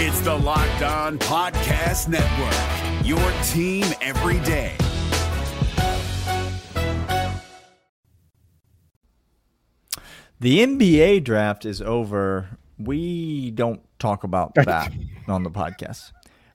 It's the Locked On Podcast Network, your team every day. The NBA draft is over. We don't talk about that on the podcast.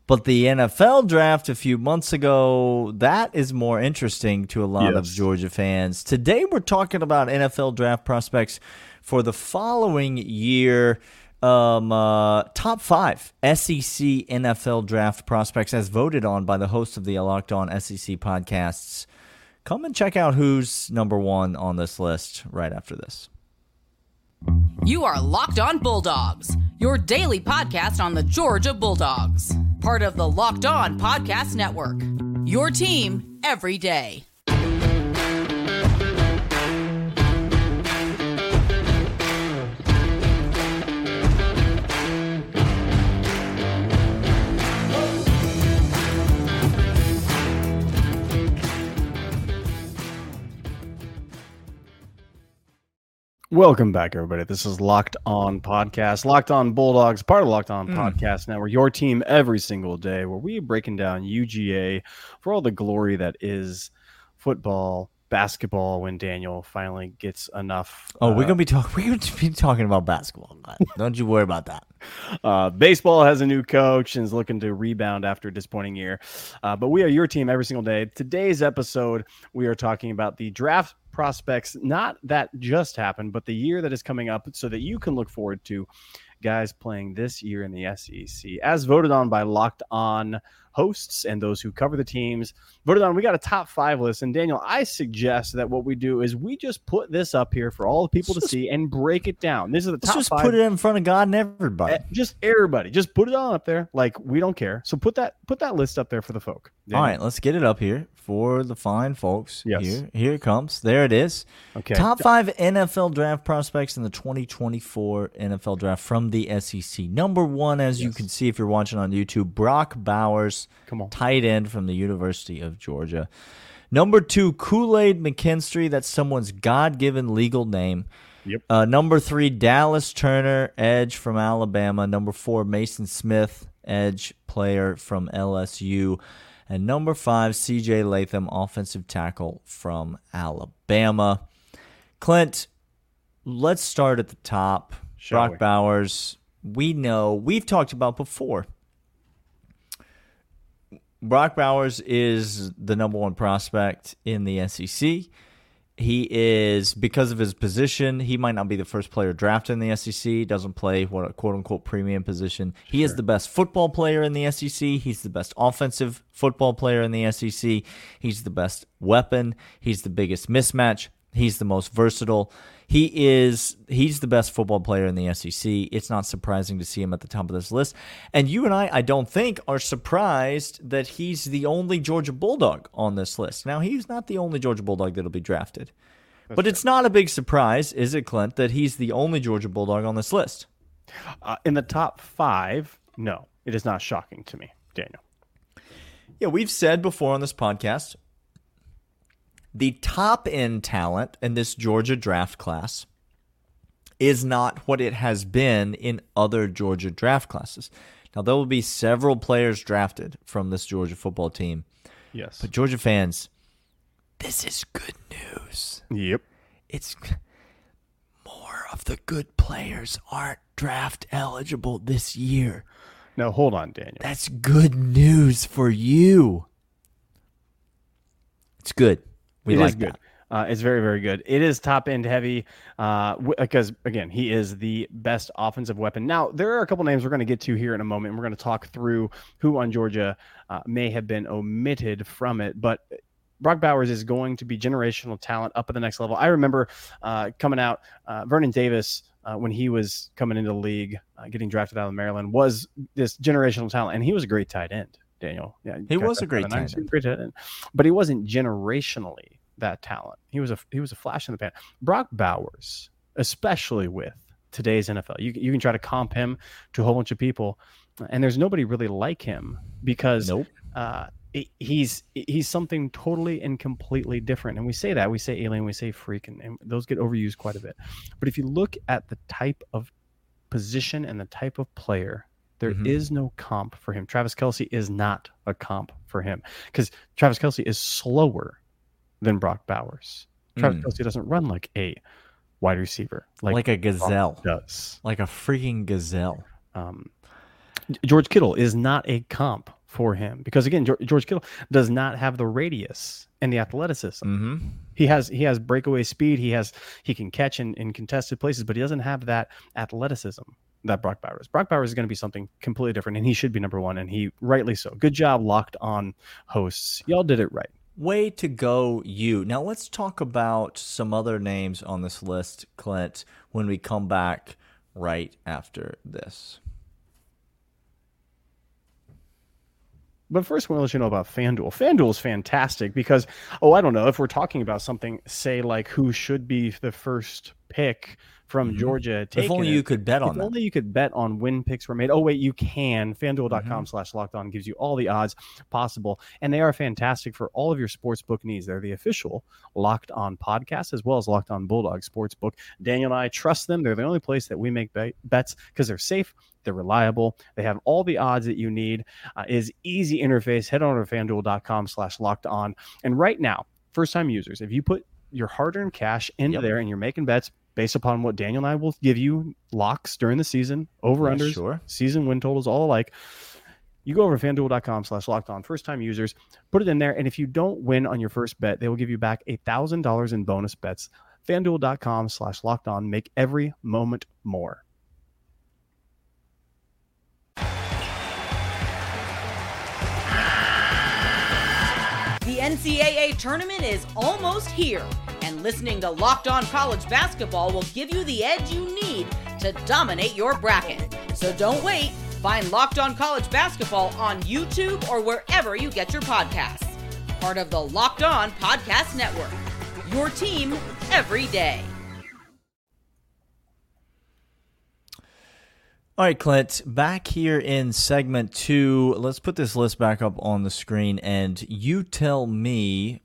But the NFL draft a few months ago, that is more interesting to a lot of Georgia fans. Today, we're talking about NFL draft prospects for the following year. Um, uh, top five SEC NFL draft prospects as voted on by the host of the Locked On SEC podcasts. Come and check out who's number one on this list right after this. You are Locked On Bulldogs, your daily podcast on the Georgia Bulldogs, part of the Locked On Podcast Network. Your team every day. Welcome back, everybody. This is Locked On Podcast, Locked On Bulldogs, part of Locked On Podcast Network, your team every single day, where we are breaking down UGA for all the glory that is football, basketball. When Daniel finally gets enough, Oh, we're uh, gonna be talking. We're gonna be talking about basketball. Don't you worry about that. Uh, baseball has a new coach and is looking to rebound after a disappointing year. Uh, but we are your team every single day. Today's episode, we are talking about the draft prospects, not that just happened, but the year that is coming up so that you can look forward to guys playing this year in the SEC, as voted on by Locked On hosts and those who cover the teams. Voted on, we got a top five list. And Daniel, I suggest that what we do is we just put this up here for all the people to Let's see and break it down. This is the Let's top just five. put it in front of God and everybody. Eh, just everybody just put it on up there like we don't care so put that put that list up there for the folk All right, let's get it up here for the fine folks. Yes. Here, here it comes. There it is. okay Top five NFL draft prospects in the 2024 NFL draft from the SEC. Number one, as you can see if you're watching on YouTube, Brock Bowers, come on tight end from the University of Georgia. Number two, Kool Aid McKinstry. That's someone's God given legal name. Yep. Uh, number three, Dallas Turner, edge from Alabama. Number four, Maason Smith, edge player from LSU. And number five, CJ Latham, offensive tackle from Alabama. Clint, let's start at the top. Shall Brock we? Bowers, we know, we've talked about before. Brock Bowers is the number one prospect in the SEC. He is because of his position. He might not be the first player drafted in the SEC. Doesn't play what a quote unquote premium position. He is the best football player in the SEC. He's the best offensive football player in the SEC. He's the best weapon. He's the biggest mismatch. He's the most versatile. He is he's the best football player in the SEC. It's not surprising to see him at the top of this list. And you and I, I don't think, are surprised that he's the only Georgia Bulldog on this list. Now, he's not the only Georgia Bulldog that'll be drafted. but it's not a big surprise, is it, Clint, that he's the only Georgia Bulldog on this list? uh, in the top five no it is not shocking to me daniel Yeah, we've said before on this podcast the top end talent in this Georgia draft class is not what it has been in other Georgia draft classes. Now, there will be several players drafted from this Georgia football team, yes but Georgia fans, this is good news. yep It's more of the good players aren't draft eligible this year. Now, hold on daniel That's good news for you. It's good. We It like is good. Uh, it's very, very good. It is top end heavy uh, w- because, again, he is the best offensive weapon. Now, there are a couple names we're going to get to here in a moment. And we're going to talk through who on Georgia uh, may have been omitted from it. But Brock Bowers is going to be generational talent up at the next level. I remember uh, coming out, uh, Vernon Davis. Uh, when he was coming into the league, uh, getting drafted out of Maryland, was this generational talent, and he was a great tight end. Daniel, yeah, He was a great from the tight end. Great but he wasn't generationally that talent. He was a he was a flash in the pan. Brock Bowers, especially with today's NFL, you you can try to comp him to a whole bunch of people, and there's nobody really like him because Nope. uh, he's he's something totally and completely different. And we say that we say alien, we say freak, and, and those get overused quite a bit. But if you look at the type of position and the type of player There is Mm-hmm. no comp for him. Travis Kelce is not a comp for him because Travis Kelce is slower than Brock Bowers. Travis Mm. Kelce doesn't run like a wide receiver, like, Like, a Brock gazelle. does. Like a freaking gazelle. Um, George Kittle is not a comp for him because again, George Kittle does not have the radius and the athleticism. Mm-hmm. He has he has breakaway speed. He has he can catch in, in contested places, but he doesn't have that athleticism that Brock Bowers. Brock Bowers is going to be something completely different, and he should be number one, and he rightly so. Good job, locked on hosts. Y'all did it right. Way to go, you. Now let's talk about some other names on this list, Clint, when we come back right after this. But first, I want to let you know about FanDuel. FanDuel is fantastic because, oh, I don't know if we're talking about something, say like who should be the first pick from Georgia. Mm-hmm. If only it. you could bet on if that. only you could bet on when picks were made. Oh, wait, you can. Mm-hmm. FanDuel.com slash locked on gives you all the odds possible. And they are fantastic for all of your sports book needs. They're the official locked on podcast as well as locked on Bulldog Sportsbook. Daniel and I trust them. They're the only place that we make bet- bets because they're safe. They're reliable. They have all the odds that you need. Uh, is easy interface. Head on to fanduel.com slash locked on. And right now, first time users, if you put your hard earned cash into Yep. there and you're making bets based upon what Daniel and I will give you locks during the season, over Yeah, unders, sure. season win totals, all alike. You go over to fanduel.com slash locked on, first time users, put it in there. And if you don't win on your first bet, they will give you back a thousand dollars in bonus bets. Fanduel.com slash locked on. Make every moment more. The NCAA tournament is almost here, and listening to Locked On College Basketball will give you the edge you need to dominate your bracket. So don't wait. Find Locked On College Basketball on YouTube or wherever you get your podcasts. Part of the Locked On Podcast Network. Your team every day. All right, Clint, back here in segment two. Let's put this list back up on the screen and you tell me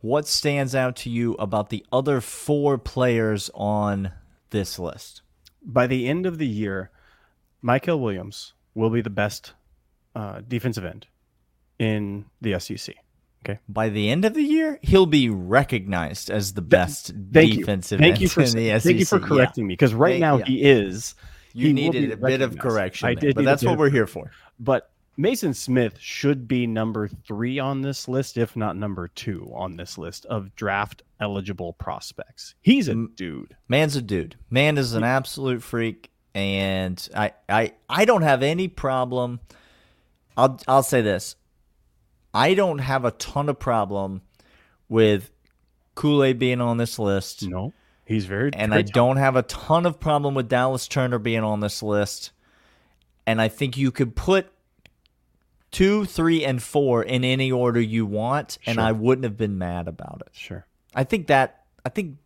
what stands out to you about the other four players on this list. By the end of the year, Michael Williams will be the best uh, defensive end in the SEC. Okay. By the end of the year, he'll be recognized as the best Thank defensive you. Thank end you for in the SEC. thank you for Yeah. correcting me because right Thank- now yeah. he is. You he needed a bit of correction, I there, did, but that's what we're here for. But Maason Smith should be number three on this list, if not number two on this list of draft eligible prospects. He's a dude. Man's a dude. Man is an absolute freak, and I, I, I don't have any problem. I'll, I'll say this: I don't have a ton of problem with Kool Aid being on this list, No, he's very. and I very don't have a ton of problem with Dallas Turner being on this list. And I think you could put two, three, and four in any order you want, and Sure. I wouldn't have been mad about it. Sure. I think that I think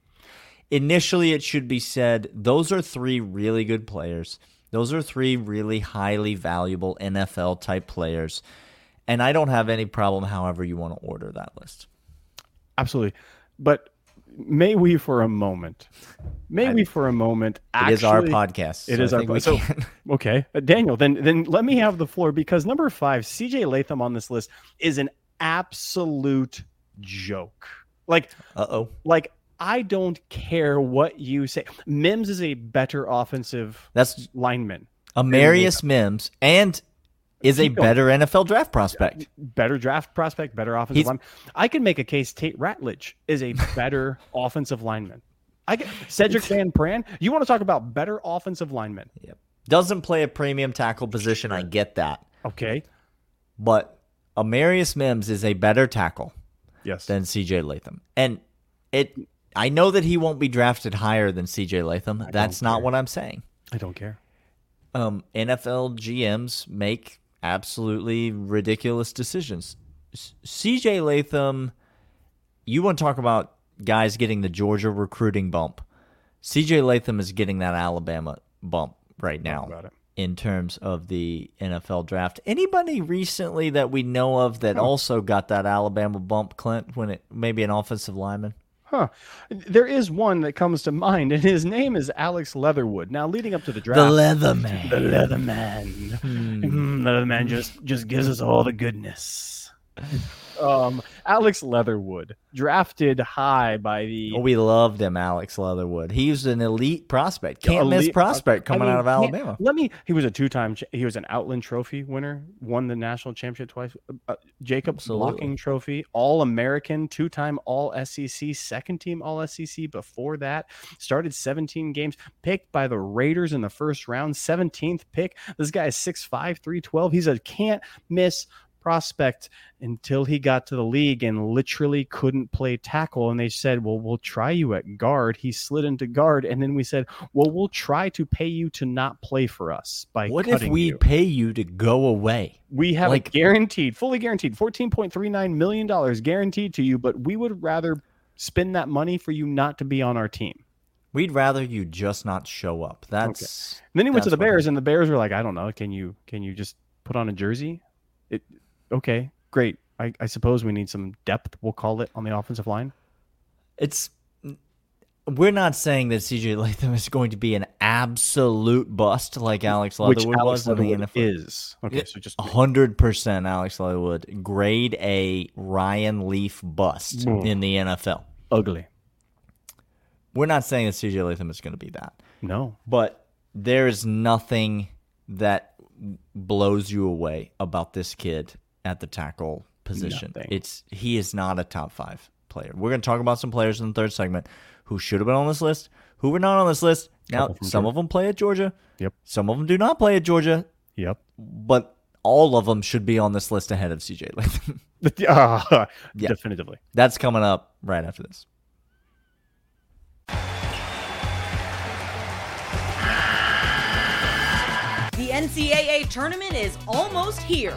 initially it should be said those are three really good players. Those are three really highly valuable NFL type players. And I don't have any problem however you want to order that list. Absolutely. But may we for a moment, may we for a moment, it is our podcast. It so is I our we so, can. okay, Uh, Daniel. Then then let me have the floor because number five, C.J. Latham on this list is an absolute joke. Like Uh-oh. like I don't care what you say. Mims is a better offensive That's lineman, Amarius Mims and is a better NFL draft prospect. better draft prospect, better offensive He's- lineman. I can make a case. Tate Ratledge is a better offensive lineman. I get Sedrick Van Pran. You want to talk about better offensive linemen? Yep. Doesn't play a premium tackle position, I get that. Okay. But Amarius Mims is a better tackle. Yes. than CJ Latham. And it I know that he won't be drafted higher than CJ Latham. That's not care. what I'm saying. I don't care. Um, NFL GMs make absolutely ridiculous decisions. CJ Latham, you want to talk about guys getting the Georgia recruiting bump. CJ Latham is getting that Alabama bump right now in terms of the NFL draft. Anybody recently that we know of that also got that Alabama bump, Clint, when it maybe an offensive lineman? Huh. There is one that comes to mind, and his name is Alex Leatherwood. Now, leading up to the draft, the Leatherman. the Leatherman, Mm, Leatherman just just gives us all the goodness. Um, Alex Leatherwood, drafted high by the Oh, we loved him, Alex Leatherwood. He was an elite prospect, can't miss elite prospect I coming mean, out of Alabama. Let me. He was a two-time. He was an Outland Trophy winner. Won the national championship twice. Uh, Jacob Absolutely. Blocking Trophy, All American, two-time All SEC, second team All SEC. Before that, started 17 games. Picked by the Raiders in the first round, 17th pick. This guy is 6'5", 312. He's a can't miss prospect until he got to the league and literally couldn't play tackle and they said well we'll try you at guard he slid into guard and then we said well we'll try to pay you to not play for us by What if we you. pay you to go away? we have like- a guaranteed fully guaranteed 14.39 million dollars guaranteed to you but we would rather spend that money for you not to be on our team We'd rather you just not show up. That's And then he went to the Bears, and the Bears were like, "I don't know. Can you can you just put on a jersey? It okay, great. I, I suppose we need some depth. We'll call it on the offensive line. it's. We're not saying that CJ Latham is going to be an absolute bust like Alex which Alex was in the Leatherwood NFL. is okay. So just hundred percent Alex Leatherwood, grade A Ryan Leaf bust Ooh. in the NFL. ugly. We're not saying that CJ Latham is going to be that, No, but there is nothing that blows you away about this kid at the tackle position. Nothing. It's he is not a top five player. We're going to talk about some players in the third segment who should have been on this list, who were not on this list. Now, Couple some Georgia. of them play at Georgia. Yep. Some of them do not play at Georgia, yep. but all of them should be on this list ahead of CJ Latham. Ah, Yeah. definitively. That's coming up right after this. The NCAA tournament is almost here,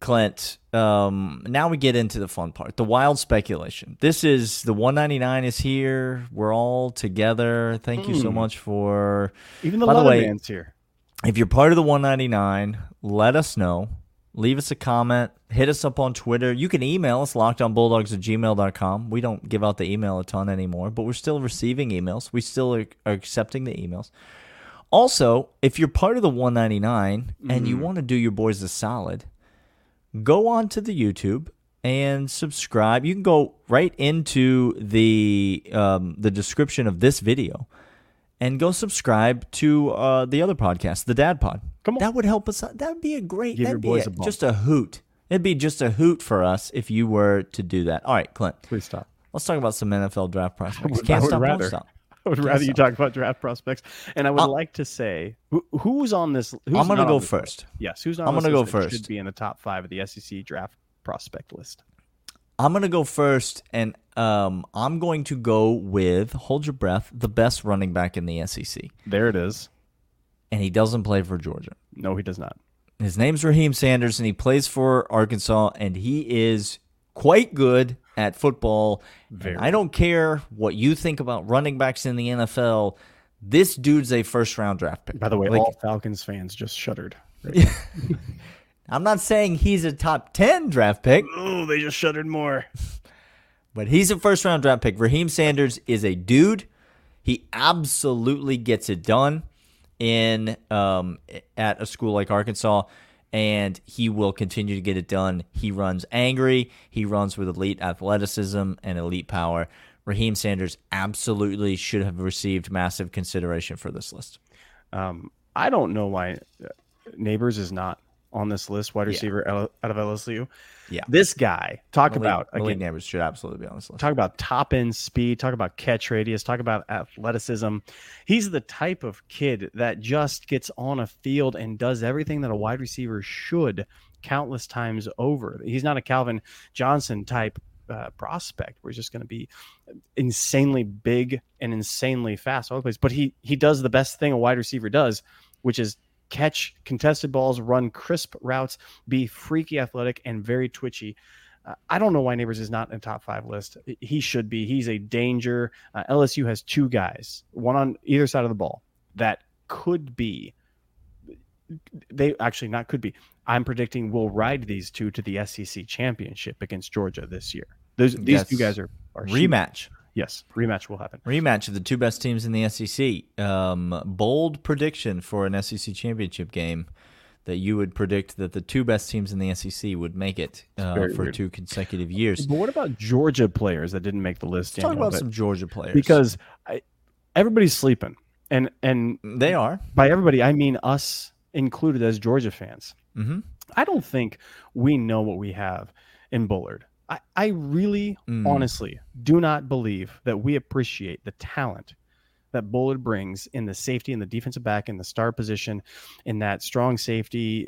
Clint. Um, now we get into the fun part, the wild speculation. This is the 199 is here. We're all together. Thank you so Hmm. much for. Even the By the way- Leatherman's here. If you're part of the 199, let us know. Leave us a comment. Hit us up on Twitter. You can email us, lockdownbulldogs at gmail.com. We don't give out the email a ton anymore, but we're still receiving emails. We still are, are accepting the emails. Also, if you're part of the 199 and you want to do your boys a solid, go on to the YouTube and subscribe. You can go right into the um, the description of this video and go subscribe to uh, the other podcast, the Dad Pod. Come on. that would help us. out. That would be a great. Give your that'd be boys a- a just a hoot. It'd be just a hoot for us if you were to do that. All right, Clint. Please stop. Let's talk about some NFL draft prospects. Can't stop, won't stop. I would rather you talk about draft prospects. And I would Uh, like to say who, who's on this. Who's I'm gonna go on this list? first. Yes, who's not I'm gonna go first. Should be in the top five of the SEC draft prospect list. I'm gonna go first, and um, I'm going to go with hold your breath, the best running back in the SEC, There it is. and he doesn't play for Georgia. No, he does not. His name's Raheim Sanders, and he plays for Arkansas, and he is quite good at football. Very. I don't care what you think about running backs in the NFL. This dude's a first round draft pick. By the way, Like, all Falcons fans just shuddered. I'm not saying he's a top 10 draft pick, Oh, they just shuddered more. but he's a first round draft pick. Raheim Sanders is a dude. He absolutely gets it done in um, at a school like Arkansas, and he will continue to get it done. He runs angry. He runs with elite athleticism and elite power. Raheim Sanders absolutely should have received massive consideration for this list. Um, I don't know why uh, Nabers is not on this list. Wide receiver out out of LSU. Yeah. This guy. Talk Malik, about Malik again. Nabers should absolutely be on this list. Talk about top end speed. Talk about catch radius. Talk about athleticism. He's the type of kid that just gets on a field and does everything that a wide receiver should countless times over. He's not a Calvin Johnson type uh, prospect where he's just going to be insanely big and insanely fast all the place. But he he does the best thing a wide receiver does, which is catch contested balls, run crisp routes, be freaky athletic, and very twitchy. Uh, I don't know why Nabers is not in a top five list. He should be. He's a danger. Uh, LSU has two guys, one on either side of the ball, that could be. They actually not could be. I'm predicting we'll ride these two to the SEC championship against Georgia this year. Those these Yes. two guys are, are Rematch. Yes, rematch will happen. Rematch of the two best teams in the SEC. Um, bold prediction for an SEC championship game that you would predict that the two best teams in the SEC would make it uh, for weird. two consecutive years. But what about Georgia players that didn't make the list? Let's talk about some Georgia players because I, everybody's sleeping, and and they are. by everybody I mean us included as Georgia fans. Mhm. I don't think we know what we have in Bullard. I, I really, Mm. honestly, do not believe that we appreciate the talent that Bullard brings in the safety and the defensive back in the star position, in that strong safety.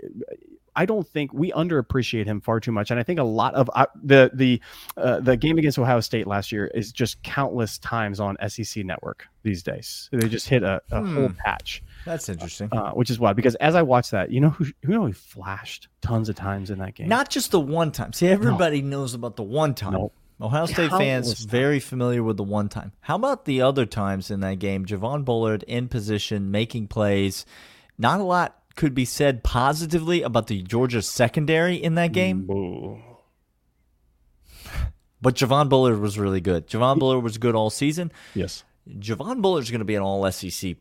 I don't think we underappreciate him far too much, and I think a lot of uh, the the uh, the game against Ohio State last year is just countless times on SEC Network these days. They just hit a, a whole Hmm. patch That's interesting. uh, which is why because as I watched that, you know who who know he flashed tons of times in that game. Not just the one time. See, everybody knows about the one time. Nope. Ohio State fans very familiar with the one time. How about the other times in that game? Javon Bullard in position, making plays. Not a lot could be said positively about the Georgia secondary in that game, but Javon Bullard was really good. Javon Bullard was good all season. Yes, Javon Bullard's going to be an all SEC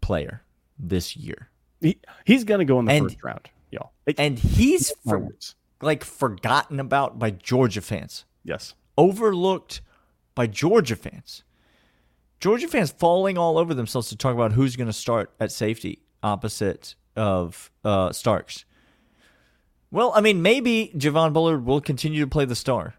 player this year. he, he's gonna go in the And- first round, y'all. It- And he's for, like forgotten about by Georgia fans. yes, overlooked by Georgia fans. Georgia fans falling all over themselves to talk about who's going to start at safety opposite of uh, Starks. Well, I mean, maybe Javon Bullard will continue to play the star.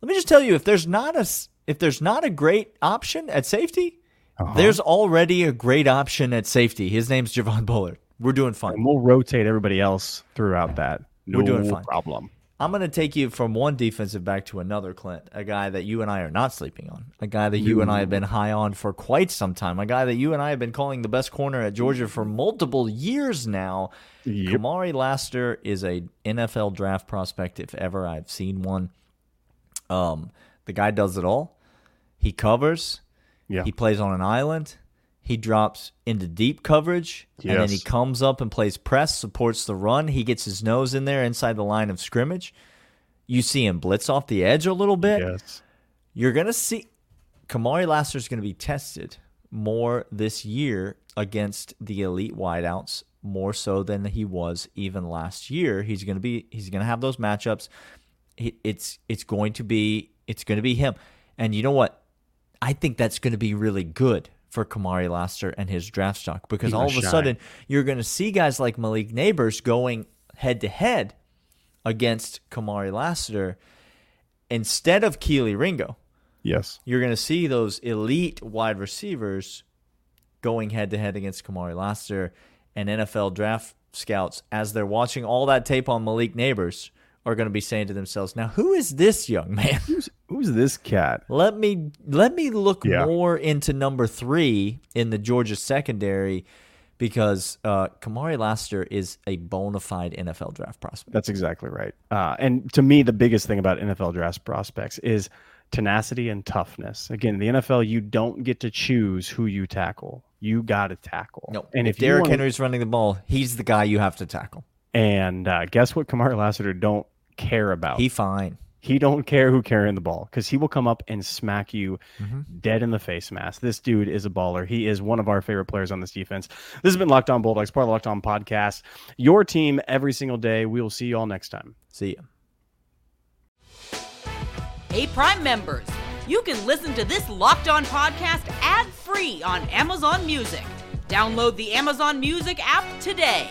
Let me just tell you, if there's not a if there's not a great option at safety, Uh-huh. there's already a great option at safety. His name's Javon Bullard. We're doing fine. and we'll rotate everybody else throughout that. No We're doing fine. problem. I'm going to take you from one defensive back to another, Clint. A guy that you and I are not sleeping on. A guy that you and I have been high on for quite some time. A guy that you and I have been calling the best corner at Georgia for multiple years now. Yep. Kamari Lassiter is a NFL draft prospect if ever I've seen one. Um, the guy does it all. He covers. Yeah, He plays on an island. He drops into deep coverage, and then he comes up and plays press, supports the run. He gets his nose in there inside the line of scrimmage. You see him blitz off the edge a little bit. yes, You're going to see Kamari Lassiter is going to be tested more this year against the elite wideouts, more so than he was even last year. He's going to be he's going to have those matchups. It's it's going to be it's going to be him. And you know what? I think that's going to be really good for Kamari Lassiter and his draft stock because all of a shine. sudden you're going to see guys like Malik Nabers going head to head against Kamari Lassiter instead of Kelee Ringo yes. you're going to see those elite wide receivers going head to head against Kamari Lassiter and NFL draft scouts as they're watching all that tape on Malik Nabers are going to be saying to themselves, "Now, who is this young man? Who's who's this cat? let me let me look Yeah. more into number 3 in the Georgia secondary because uh, Kamari Lassiter is a bona fide NFL draft prospect. That's exactly right. Uh, and to me, the biggest thing about NFL draft prospects is tenacity and toughness. Again, the NFL, you don't get to choose who you tackle. You got to tackle. No, and if if Derrick wanna- Henry's running the ball, he's the guy you have to tackle. and uh, guess what, Kamari Lassiter don't care about. He fine. He don't care who carrying the ball because he will come up and smack you mm-hmm. dead in the face mask. This dude is a baller. He is one of our favorite players on this defense. This has been Locked On Bulldogs, part of the Locked On podcast. Your team every single day. We will see you all next time. See ya. Hey, Prime members, you can listen to this Locked On podcast ad free on Amazon Music. Download the Amazon Music app today.